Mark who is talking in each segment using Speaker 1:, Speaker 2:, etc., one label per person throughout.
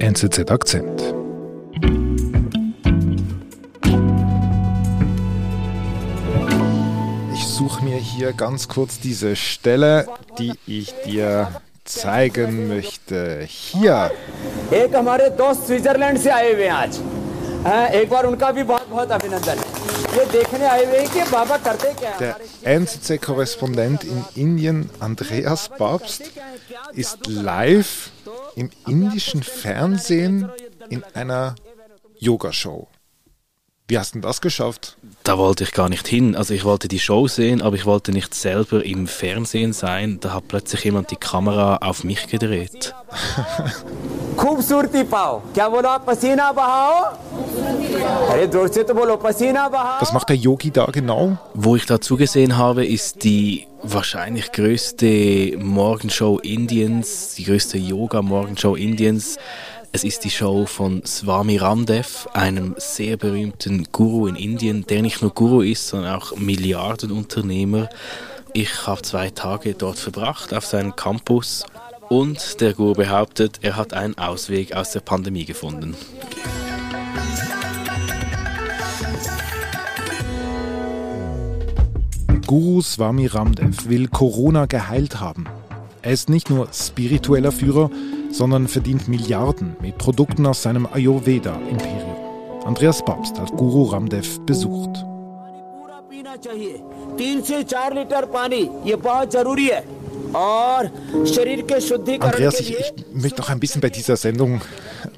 Speaker 1: NZZ Akzent. Ich suche mir hier ganz kurz diese Stelle, die ich dir zeigen möchte. Hier.
Speaker 2: एक हमारे दोस्त स्विट्जरलैंड से आए हुए हैं आज हाँ, एक बार उनका भी बहुत बहुत अभिनंदन
Speaker 1: der NZZ-Korrespondent in Indien, Andreas Babst, ist live im indischen Fernsehen in einer Yoga-Show. Wie hast du das geschafft?
Speaker 3: Da wollte ich gar nicht hin. Also ich wollte die Show sehen, aber ich wollte nicht selber im Fernsehen sein. Da hat plötzlich jemand die Kamera auf mich gedreht.
Speaker 2: खूबसूरती पाओ क्या बोलो आप पसीना बहाओ अरे जोर से तो बोलो पसीना बहाओ
Speaker 1: Was macht der Yogi da genau?
Speaker 3: Wo ich da zugesehen habe, ist die wahrscheinlich größte Morgenshow Indiens, die größte Yoga-Morgenshow Indiens. Es ist die Show von Swami Ramdev, einem sehr berühmten Guru in Indien, der nicht nur Guru ist, sondern auch Milliardenunternehmer. Ich habe zwei Tage dort verbracht auf seinem Campus und der Guru behauptet, er hat einen Ausweg aus der Pandemie gefunden.
Speaker 1: Guru Swami Ramdev will Corona geheilt haben. Er ist nicht nur spiritueller Führer, sondern verdient Milliarden mit Produkten aus seinem Ayurveda-Imperium. Andreas Babst hat Guru Ramdev besucht. Andreas, ich, ich möchte noch ein bisschen bei dieser Sendung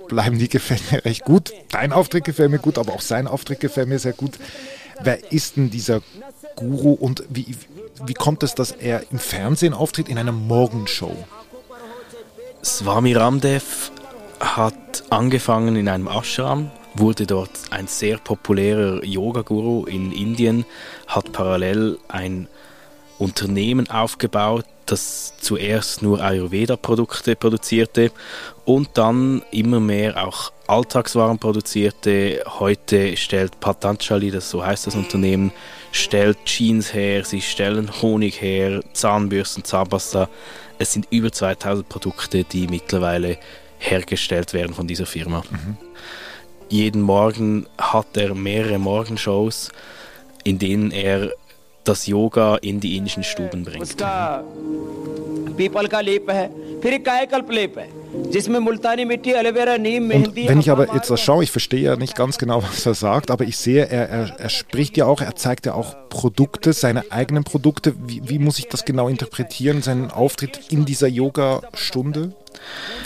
Speaker 1: bleiben. Die gefällt mir recht gut. Dein Auftritt gefällt mir gut, aber auch sein Auftritt gefällt mir sehr gut. Wer ist denn dieser Guru und wie, wie kommt es, dass er im Fernsehen auftritt, in einer Morgenshow?
Speaker 3: Swami Ramdev hat angefangen in einem Ashram, wurde dort ein sehr populärer Yoga-Guru in Indien, hat parallel ein Unternehmen aufgebaut, das zuerst nur Ayurveda-Produkte produzierte und dann immer mehr auch Alltagswaren produzierte. Heute stellt Patanjali, das so heißt das Unternehmen, stellt Jeans her, sie stellen Honig her, Zahnbürsten, Zahnpasta. Es sind über 2000 Produkte, die mittlerweile hergestellt werden von dieser Firma. Jeden Morgen hat er mehrere Morgenshows, in denen er das Yoga in die indischen Stuben bringt.
Speaker 1: Und wenn ich aber jetzt das schaue, ich verstehe ja nicht ganz genau, was er sagt, aber ich sehe, er, er, er spricht ja auch, er zeigt ja auch Produkte, seine eigenen Produkte. Wie, wie muss ich das genau interpretieren, seinen Auftritt in dieser Yoga-Stunde?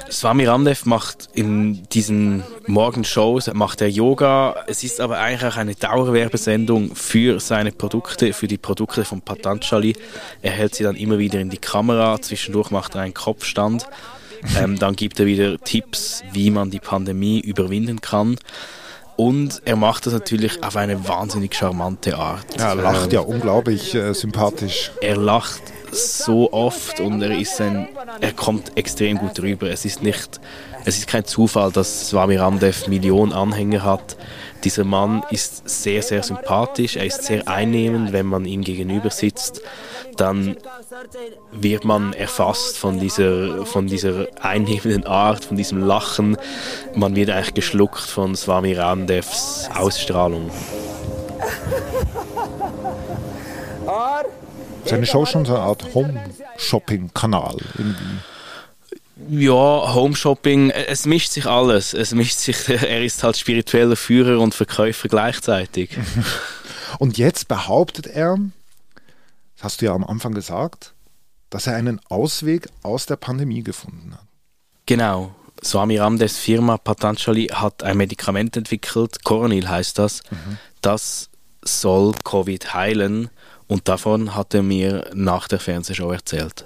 Speaker 3: Swami Ramdev macht in diesen Morgenshows macht er Yoga. Es ist aber eigentlich auch eine Dauerwerbesendung für seine Produkte, für die Produkte von Patanjali. Er hält sie dann immer wieder in die Kamera. Zwischendurch macht er einen Kopfstand. Ähm, dann gibt er wieder Tipps, wie man die Pandemie überwinden kann. Und er macht das natürlich auf eine wahnsinnig charmante Art.
Speaker 1: Er lacht ja unglaublich äh, sympathisch.
Speaker 3: er lacht so oft und er ist ein, er kommt extrem gut rüber. Es ist nicht, es ist kein Zufall, dass Swami Ramdev Millionen Anhänger hat. Dieser Mann ist sehr, sehr sympathisch. Er ist sehr einnehmend, wenn man ihm gegenüber sitzt. Dann wird man erfasst von dieser, von dieser einnehmenden Art, von diesem Lachen. Man wird eigentlich geschluckt von Swami Ramdevs Ausstrahlung.
Speaker 1: Seine Show schon so eine Art Home-Shopping-Kanal. irgendwie.
Speaker 3: Ja, Homeshopping, es mischt sich alles. Es mischt sich, er ist halt spiritueller Führer und Verkäufer gleichzeitig.
Speaker 1: Und jetzt behauptet er, das hast du ja am Anfang gesagt, dass er einen Ausweg aus der Pandemie gefunden hat.
Speaker 3: genau. Swami Ramdevs Firma Patanjali hat ein Medikament entwickelt, Coronil heißt das. Das soll Covid heilen und davon hat er mir nach der Fernsehshow erzählt.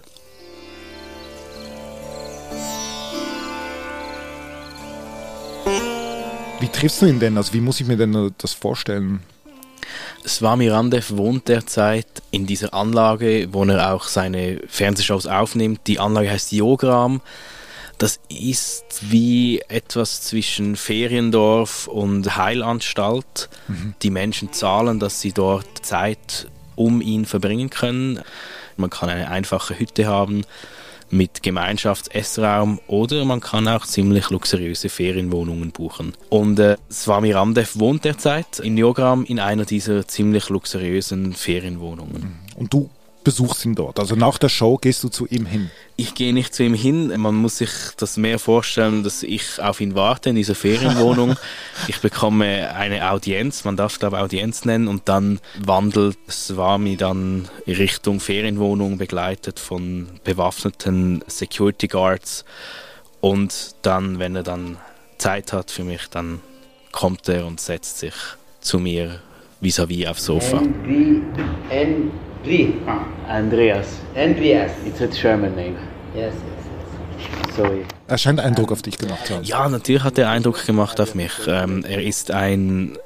Speaker 1: Wie triffst du ihn denn? Also wie muss ich mir denn das vorstellen?
Speaker 3: Swami Ramdev wohnt derzeit in dieser Anlage, wo er auch seine Fernsehshows aufnimmt. Die Anlage heißt Yogram. Das ist wie etwas zwischen Feriendorf und Heilanstalt. Die Menschen zahlen, dass sie dort Zeit um ihn verbringen können. Man kann eine einfache Hütte haben. mit Gemeinschaftsessraum oder man kann auch ziemlich luxuriöse Ferienwohnungen buchen. Und äh, Swami Ramdev wohnt derzeit in Yogram in einer dieser ziemlich luxuriösen Ferienwohnungen.
Speaker 1: Und du besuchst ihn dort. Also nach der Show gehst du zu ihm hin.
Speaker 3: Ich gehe nicht zu ihm hin. Man muss sich das mehr vorstellen, dass ich auf ihn warte in dieser Ferienwohnung. ich bekomme eine Audienz, man darf es glaube ich Audienz nennen, und dann wandelt Swami dann in Richtung Ferienwohnung, begleitet von bewaffneten Security Guards. Und dann, wenn er dann Zeit hat für mich, dann kommt er und setzt sich zu mir vis-à-vis -vis aufs Sofa.
Speaker 4: Dri.
Speaker 5: Ah, Andreas.
Speaker 4: Andreas.
Speaker 5: It's a German name.
Speaker 4: Yes, yes,
Speaker 5: yes. Sorry.
Speaker 1: Er scheint Eindruck auf dich gemacht zu haben.
Speaker 3: Ja, natürlich hat er Eindruck gemacht auf mich. Ähm, er ist ein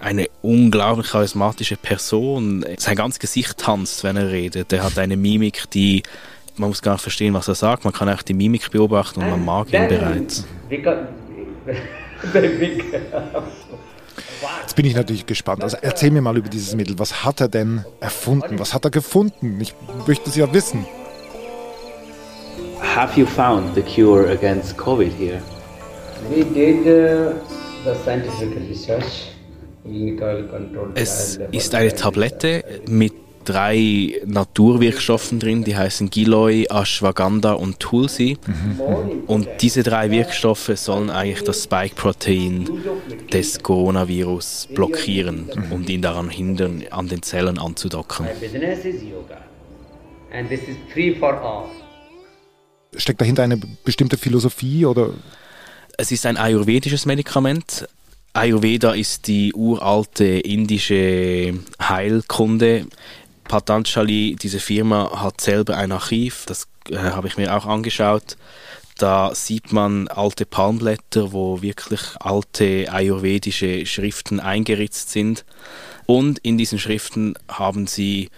Speaker 3: eine unglaublich charismatische Person. Sein ganzes Gesicht tanzt, wenn er redet. Er hat eine Mimik, die man muss gar nicht verstehen, was er sagt. Man kann auch die Mimik beobachten und man mag ihn bereits.
Speaker 1: Jetzt bin ich natürlich gespannt. Also erzähl mir mal über dieses Mittel. Was hat er denn erfunden? Was hat er gefunden? Ich möchte es ja wissen.
Speaker 5: Have you found the cure against COVID here?
Speaker 4: We did uh, the scientific research.
Speaker 3: Es ist eine Tablette mit drei Naturwirkstoffen drin, die heißen Giloy, Ashwagandha und Tulsi. Mhm. Und diese drei Wirkstoffe sollen eigentlich das Spike-Protein des Coronavirus blockieren mhm. und ihn daran hindern, an den Zellen anzudocken.
Speaker 1: Steckt dahinter eine bestimmte Philosophie oder?
Speaker 3: Es ist ein ayurvedisches Medikament. Ayurveda ist die uralte indische Heilkunde. Patanjali, diese Firma, hat selber ein Archiv, das äh, habe ich mir auch angeschaut. Da sieht man alte Palmblätter, wo wirklich alte ayurvedische Schriften eingeritzt sind. Und in diesen Schriften haben sie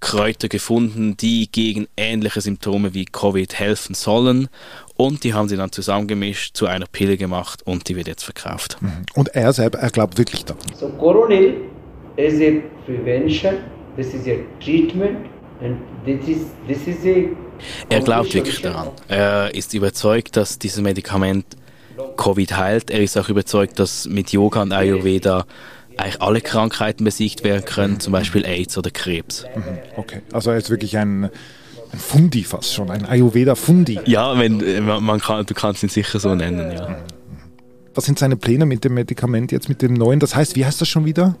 Speaker 3: Kräuter gefunden, die gegen ähnliche Symptome wie Covid helfen sollen. Und die haben sie dann zusammengemischt, zu einer Pille gemacht und die wird jetzt verkauft.
Speaker 1: Mhm. Und er selber, er glaubt wirklich daran.
Speaker 4: So Coronil is a prevention this is a treatment and this is, this is a
Speaker 3: er glaubt wirklich daran. Er ist überzeugt, dass dieses Medikament Covid heilt. Er ist auch überzeugt, dass mit Yoga und Ayurveda eigentlich alle Krankheiten besiegt werden können, zum Beispiel AIDS oder Krebs.
Speaker 1: Mhm. Okay, also er ist wirklich ein, ein Fundi fast schon, ein Ayurveda-Fundi.
Speaker 3: Ja, wenn, man kann, du kannst ihn sicher so nennen, ja.
Speaker 1: Was sind seine Pläne mit dem Medikament jetzt, mit dem neuen? Das heißt, wie heißt das schon wieder?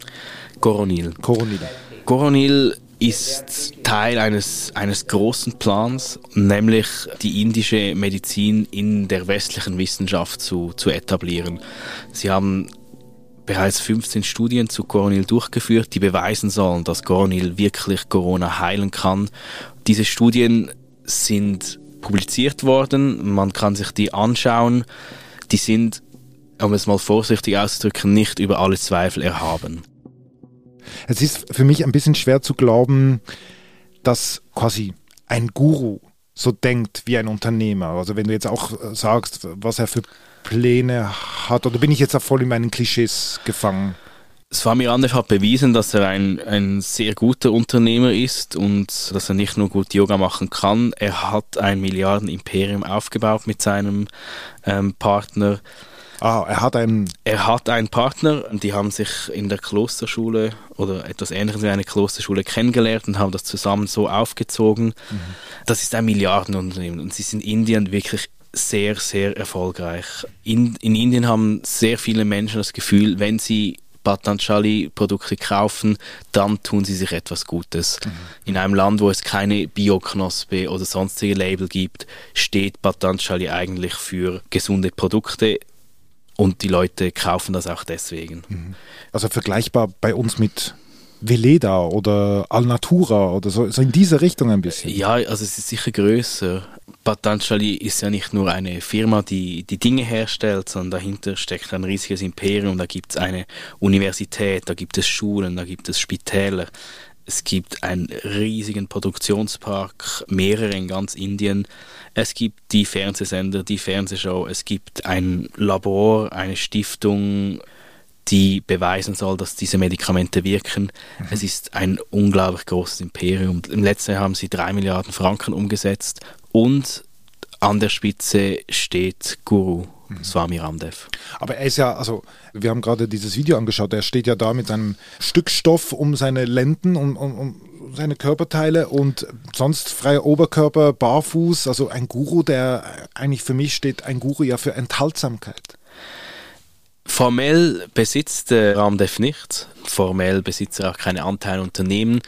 Speaker 3: Coronil.
Speaker 1: Coronil.
Speaker 3: Coronil ist Teil eines, eines großen Plans, nämlich die indische Medizin in der westlichen Wissenschaft zu, zu etablieren. Sie haben bereits 15 Studien zu Coronil durchgeführt, die beweisen sollen, dass Coronil wirklich Corona heilen kann. Diese Studien sind publiziert worden, man kann sich die anschauen. Die sind, um es mal vorsichtig auszudrücken, nicht über alle Zweifel erhaben.
Speaker 1: Es ist für mich ein bisschen schwer zu glauben, dass quasi ein Guru so denkt wie ein Unternehmer. Also wenn du jetzt auch äh, sagst, was er für Pläne hat, oder bin ich jetzt auch voll in meinen Klischees gefangen?
Speaker 3: Swami Ramdev hat bewiesen, dass er ein, ein sehr guter Unternehmer ist und dass er nicht nur gut Yoga machen kann. Er hat ein Milliardenimperium aufgebaut mit seinem ähm, Partner.
Speaker 1: Ah, er hat einen.
Speaker 3: Er hat einen Partner und die haben sich in der Klosterschule oder etwas ähnliches wie eine Klosterschule kennengelernt und haben das zusammen so aufgezogen. Mhm. Das ist ein Milliardenunternehmen und sie sind in Indien wirklich sehr, sehr erfolgreich. In, in Indien haben sehr viele Menschen das Gefühl, wenn sie Patanjali-Produkte kaufen, dann tun sie sich etwas Gutes. Mhm. In einem Land, wo es keine Bioknospe oder sonstige Label gibt, steht Patanjali eigentlich für gesunde Produkte und die Leute kaufen das auch deswegen. Mhm.
Speaker 1: Also vergleichbar bei uns mit Veleda oder Alnatura oder so, so in diese Richtung ein bisschen.
Speaker 3: Ja, also es ist sicher größer. Patanjali ist ja nicht nur eine Firma, die die Dinge herstellt, sondern dahinter steckt ein riesiges Imperium. Da gibt es eine Universität, da gibt es Schulen, da gibt es Spitäler. Es gibt einen riesigen Produktionspark, mehrere in ganz Indien. Es gibt die Fernsehsender, die Fernsehshow, es gibt ein Labor, eine Stiftung, die beweisen soll, dass diese Medikamente wirken. Mhm. Es ist ein unglaublich großes Imperium. Im letzten Jahr haben sie drei Milliarden Franken umgesetzt und an der Spitze steht Guru. Swami Ramdev.
Speaker 1: Aber er ist ja, also wir haben gerade dieses Video angeschaut, er steht ja da mit seinem Stück Stoff um seine Lenden, um, um, um seine Körperteile und sonst freier Oberkörper, barfuß, also ein Guru, der eigentlich für mich steht, ein Guru ja für Enthaltsamkeit.
Speaker 3: Formell besitzt der Ramdev nichts, formell besitzt er auch keine Anteile Unternehmen,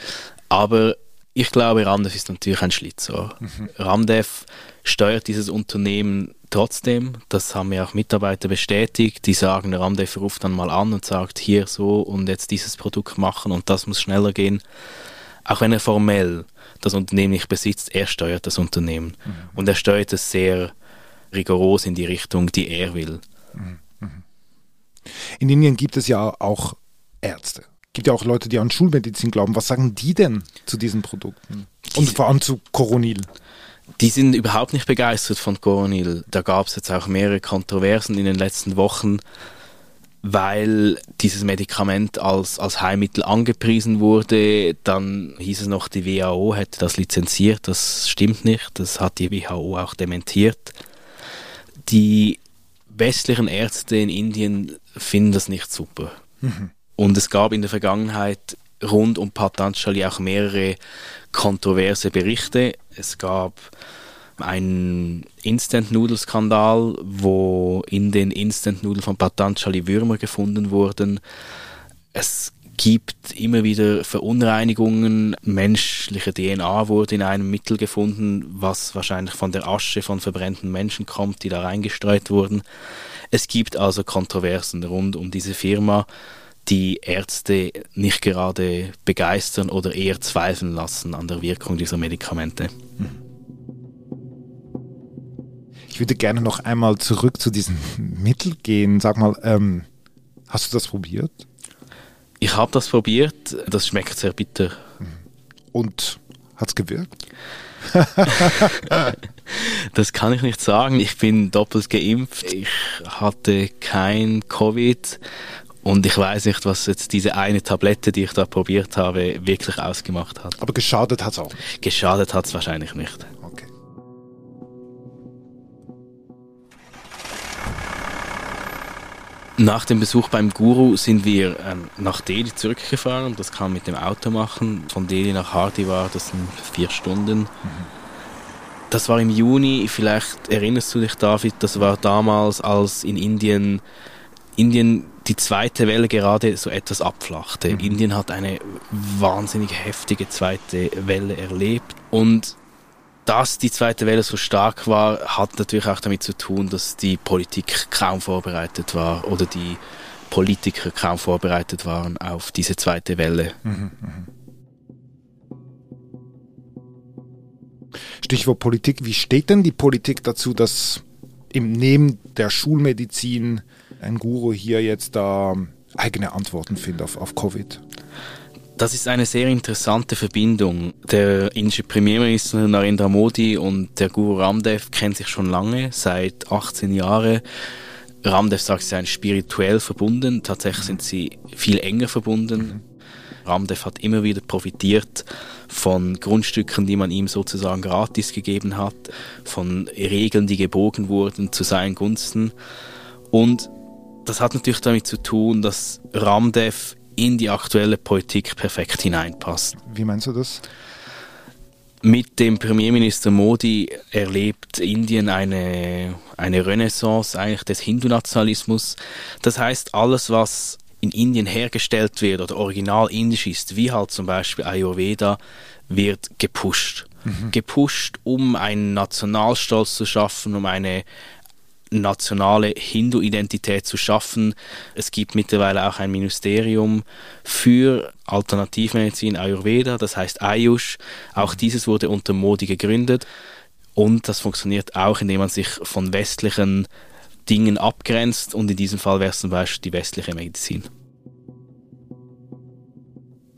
Speaker 3: aber ich glaube, Ramdev ist natürlich ein Schlitzohr. Mhm. Ramdev steuert dieses Unternehmen trotzdem. Das haben mir auch Mitarbeiter bestätigt. Die sagen, Ramdev ruft dann mal an und sagt, hier so und jetzt dieses Produkt machen und das muss schneller gehen. Auch wenn er formell das Unternehmen nicht besitzt, er steuert das Unternehmen. Mhm. Und er steuert es sehr rigoros in die Richtung, die er will. Mhm.
Speaker 1: In Indien gibt es ja auch Ärzte. Es gibt ja auch Leute, die an Schulmedizin glauben. Was sagen die denn zu diesen Produkten? Und vor allem zu Coronil?
Speaker 3: Die sind überhaupt nicht begeistert von Coronil. Da gab es jetzt auch mehrere Kontroversen in den letzten Wochen, weil dieses Medikament als, als Heilmittel angepriesen wurde. Dann hieß es noch, die WHO hätte das lizenziert. Das stimmt nicht. Das hat die WHO auch dementiert. Die westlichen Ärzte in Indien finden das nicht super. Mhm. Und es gab in der Vergangenheit rund um Patanjali auch mehrere kontroverse Berichte. Es gab einen Instant-Nudel-Skandal, wo in den Instant-Nudeln von Patanjali Würmer gefunden wurden. Es gibt immer wieder Verunreinigungen. Menschliche DNA wurde in einem Mittel gefunden, was wahrscheinlich von der Asche von verbrennten Menschen kommt, die da reingestreut wurden. Es gibt also Kontroversen rund um diese Firma, die Ärzte nicht gerade begeistern oder eher zweifeln lassen an der Wirkung dieser Medikamente.
Speaker 1: Ich würde gerne noch einmal zurück zu diesem Mittel gehen. Sag mal, ähm, hast du das probiert?
Speaker 3: Ich habe das probiert. Das schmeckt sehr bitter.
Speaker 1: Und hat es gewirkt?
Speaker 3: das kann ich nicht sagen. Ich bin doppelt geimpft. Ich hatte kein Covid. Und ich weiß nicht, was jetzt diese eine Tablette, die ich da probiert habe, wirklich ausgemacht hat.
Speaker 1: Aber geschadet hat es auch.
Speaker 3: Geschadet hat es wahrscheinlich nicht.
Speaker 1: Okay.
Speaker 3: Nach dem Besuch beim Guru sind wir ähm, nach Delhi zurückgefahren. Das kann man mit dem Auto machen. Von Delhi nach Hardwar, das sind vier Stunden. Mhm. Das war im Juni, vielleicht erinnerst du dich, David, das war damals, als in Indien, Indien die zweite Welle gerade so etwas abflachte. Mhm. Indien hat eine wahnsinnig heftige zweite Welle erlebt und dass die zweite Welle so stark war, hat natürlich auch damit zu tun, dass die Politik kaum vorbereitet war oder die Politiker kaum vorbereitet waren auf diese zweite Welle. Mhm, mh.
Speaker 1: Stichwort Politik. Wie steht denn die Politik dazu, dass im Neben der Schulmedizin ein Guru hier jetzt da eigene Antworten findet auf, auf Covid?
Speaker 3: Das ist eine sehr interessante Verbindung. Der indische Premierminister Narendra Modi und der Guru Ramdev kennen sich schon lange, seit 18 Jahren. Ramdev sagt, sie seien spirituell verbunden. Tatsächlich sind sie viel enger verbunden. Ramdev hat immer wieder profitiert von Grundstücken, die man ihm sozusagen gratis gegeben hat, von Regeln, die gebogen wurden zu seinen Gunsten. Und das hat natürlich damit zu tun, dass Ramdev in die aktuelle Politik perfekt hineinpasst.
Speaker 1: Wie meinst du das?
Speaker 3: Mit dem Premierminister Modi erlebt Indien eine, eine Renaissance eigentlich des Hindu-Nationalismus. Das heißt, alles, was in Indien hergestellt wird oder original indisch ist, wie halt zum Beispiel Ayurveda, wird gepusht. Mhm. Gepusht, um einen Nationalstolz zu schaffen, um eine nationale Hindu-Identität zu schaffen. Es gibt mittlerweile auch ein Ministerium für Alternativmedizin Ayurveda, das heißt Ayush. Auch dieses wurde unter Modi gegründet. Und das funktioniert auch, indem man sich von westlichen Dingen abgrenzt. Und in diesem Fall wäre es zum Beispiel die westliche Medizin.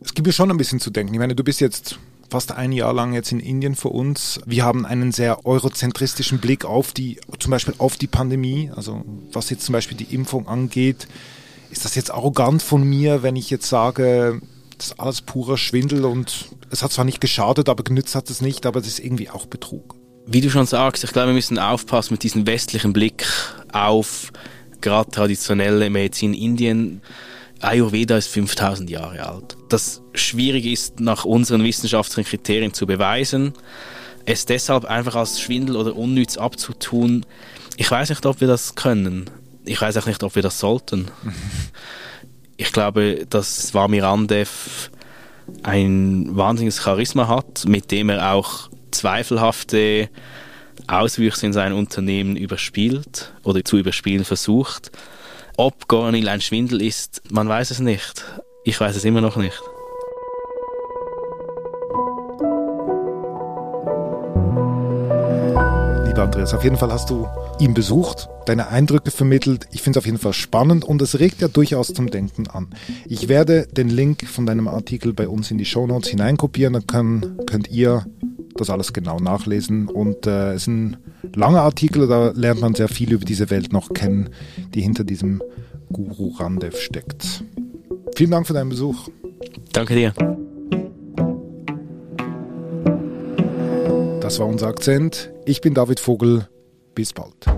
Speaker 1: Es gibt mir schon ein bisschen zu denken. Ich meine, du bist jetzt fast ein Jahr lang jetzt in Indien für uns. Wir haben einen sehr eurozentristischen Blick auf die, zum Beispiel auf die Pandemie, also was jetzt zum Beispiel die Impfung angeht. ist das jetzt arrogant von mir, wenn ich jetzt sage, das ist alles purer Schwindel und es hat zwar nicht geschadet, aber genützt hat es nicht, aber es ist irgendwie auch Betrug.
Speaker 3: Wie du schon sagst, ich glaube, wir müssen aufpassen mit diesem westlichen Blick auf gerade traditionelle Medizin in Indien. Ayurveda ist 5000 Jahre alt. Das schwierig ist, nach unseren wissenschaftlichen Kriterien zu beweisen. Es deshalb einfach als Schwindel oder unnütz abzutun, ich weiß nicht, ob wir das können. Ich weiß auch nicht, ob wir das sollten. ich glaube, dass Swami Ramdev ein wahnsinniges Charisma hat, mit dem er auch zweifelhafte Auswüchse in sein Unternehmen überspielt oder zu überspielen versucht. Ob Goranil ein Schwindel ist, man weiß es nicht. Ich weiß es immer noch nicht.
Speaker 1: Lieber Andreas, auf jeden Fall hast du ihn besucht, deine Eindrücke vermittelt. Ich finde es auf jeden Fall spannend und es regt ja durchaus zum Denken an. Ich werde den Link von deinem Artikel bei uns in die Show Notes hineinkopieren, dann kann, könnt ihr das alles genau nachlesen. Und äh, es ist ein langer Artikel, da lernt man sehr viel über diese Welt noch kennen, die hinter diesem Guru Ramdev steckt. Vielen Dank für deinen Besuch.
Speaker 3: Danke dir.
Speaker 1: Das war unser Akzent. Ich bin David Vogel. Bis bald.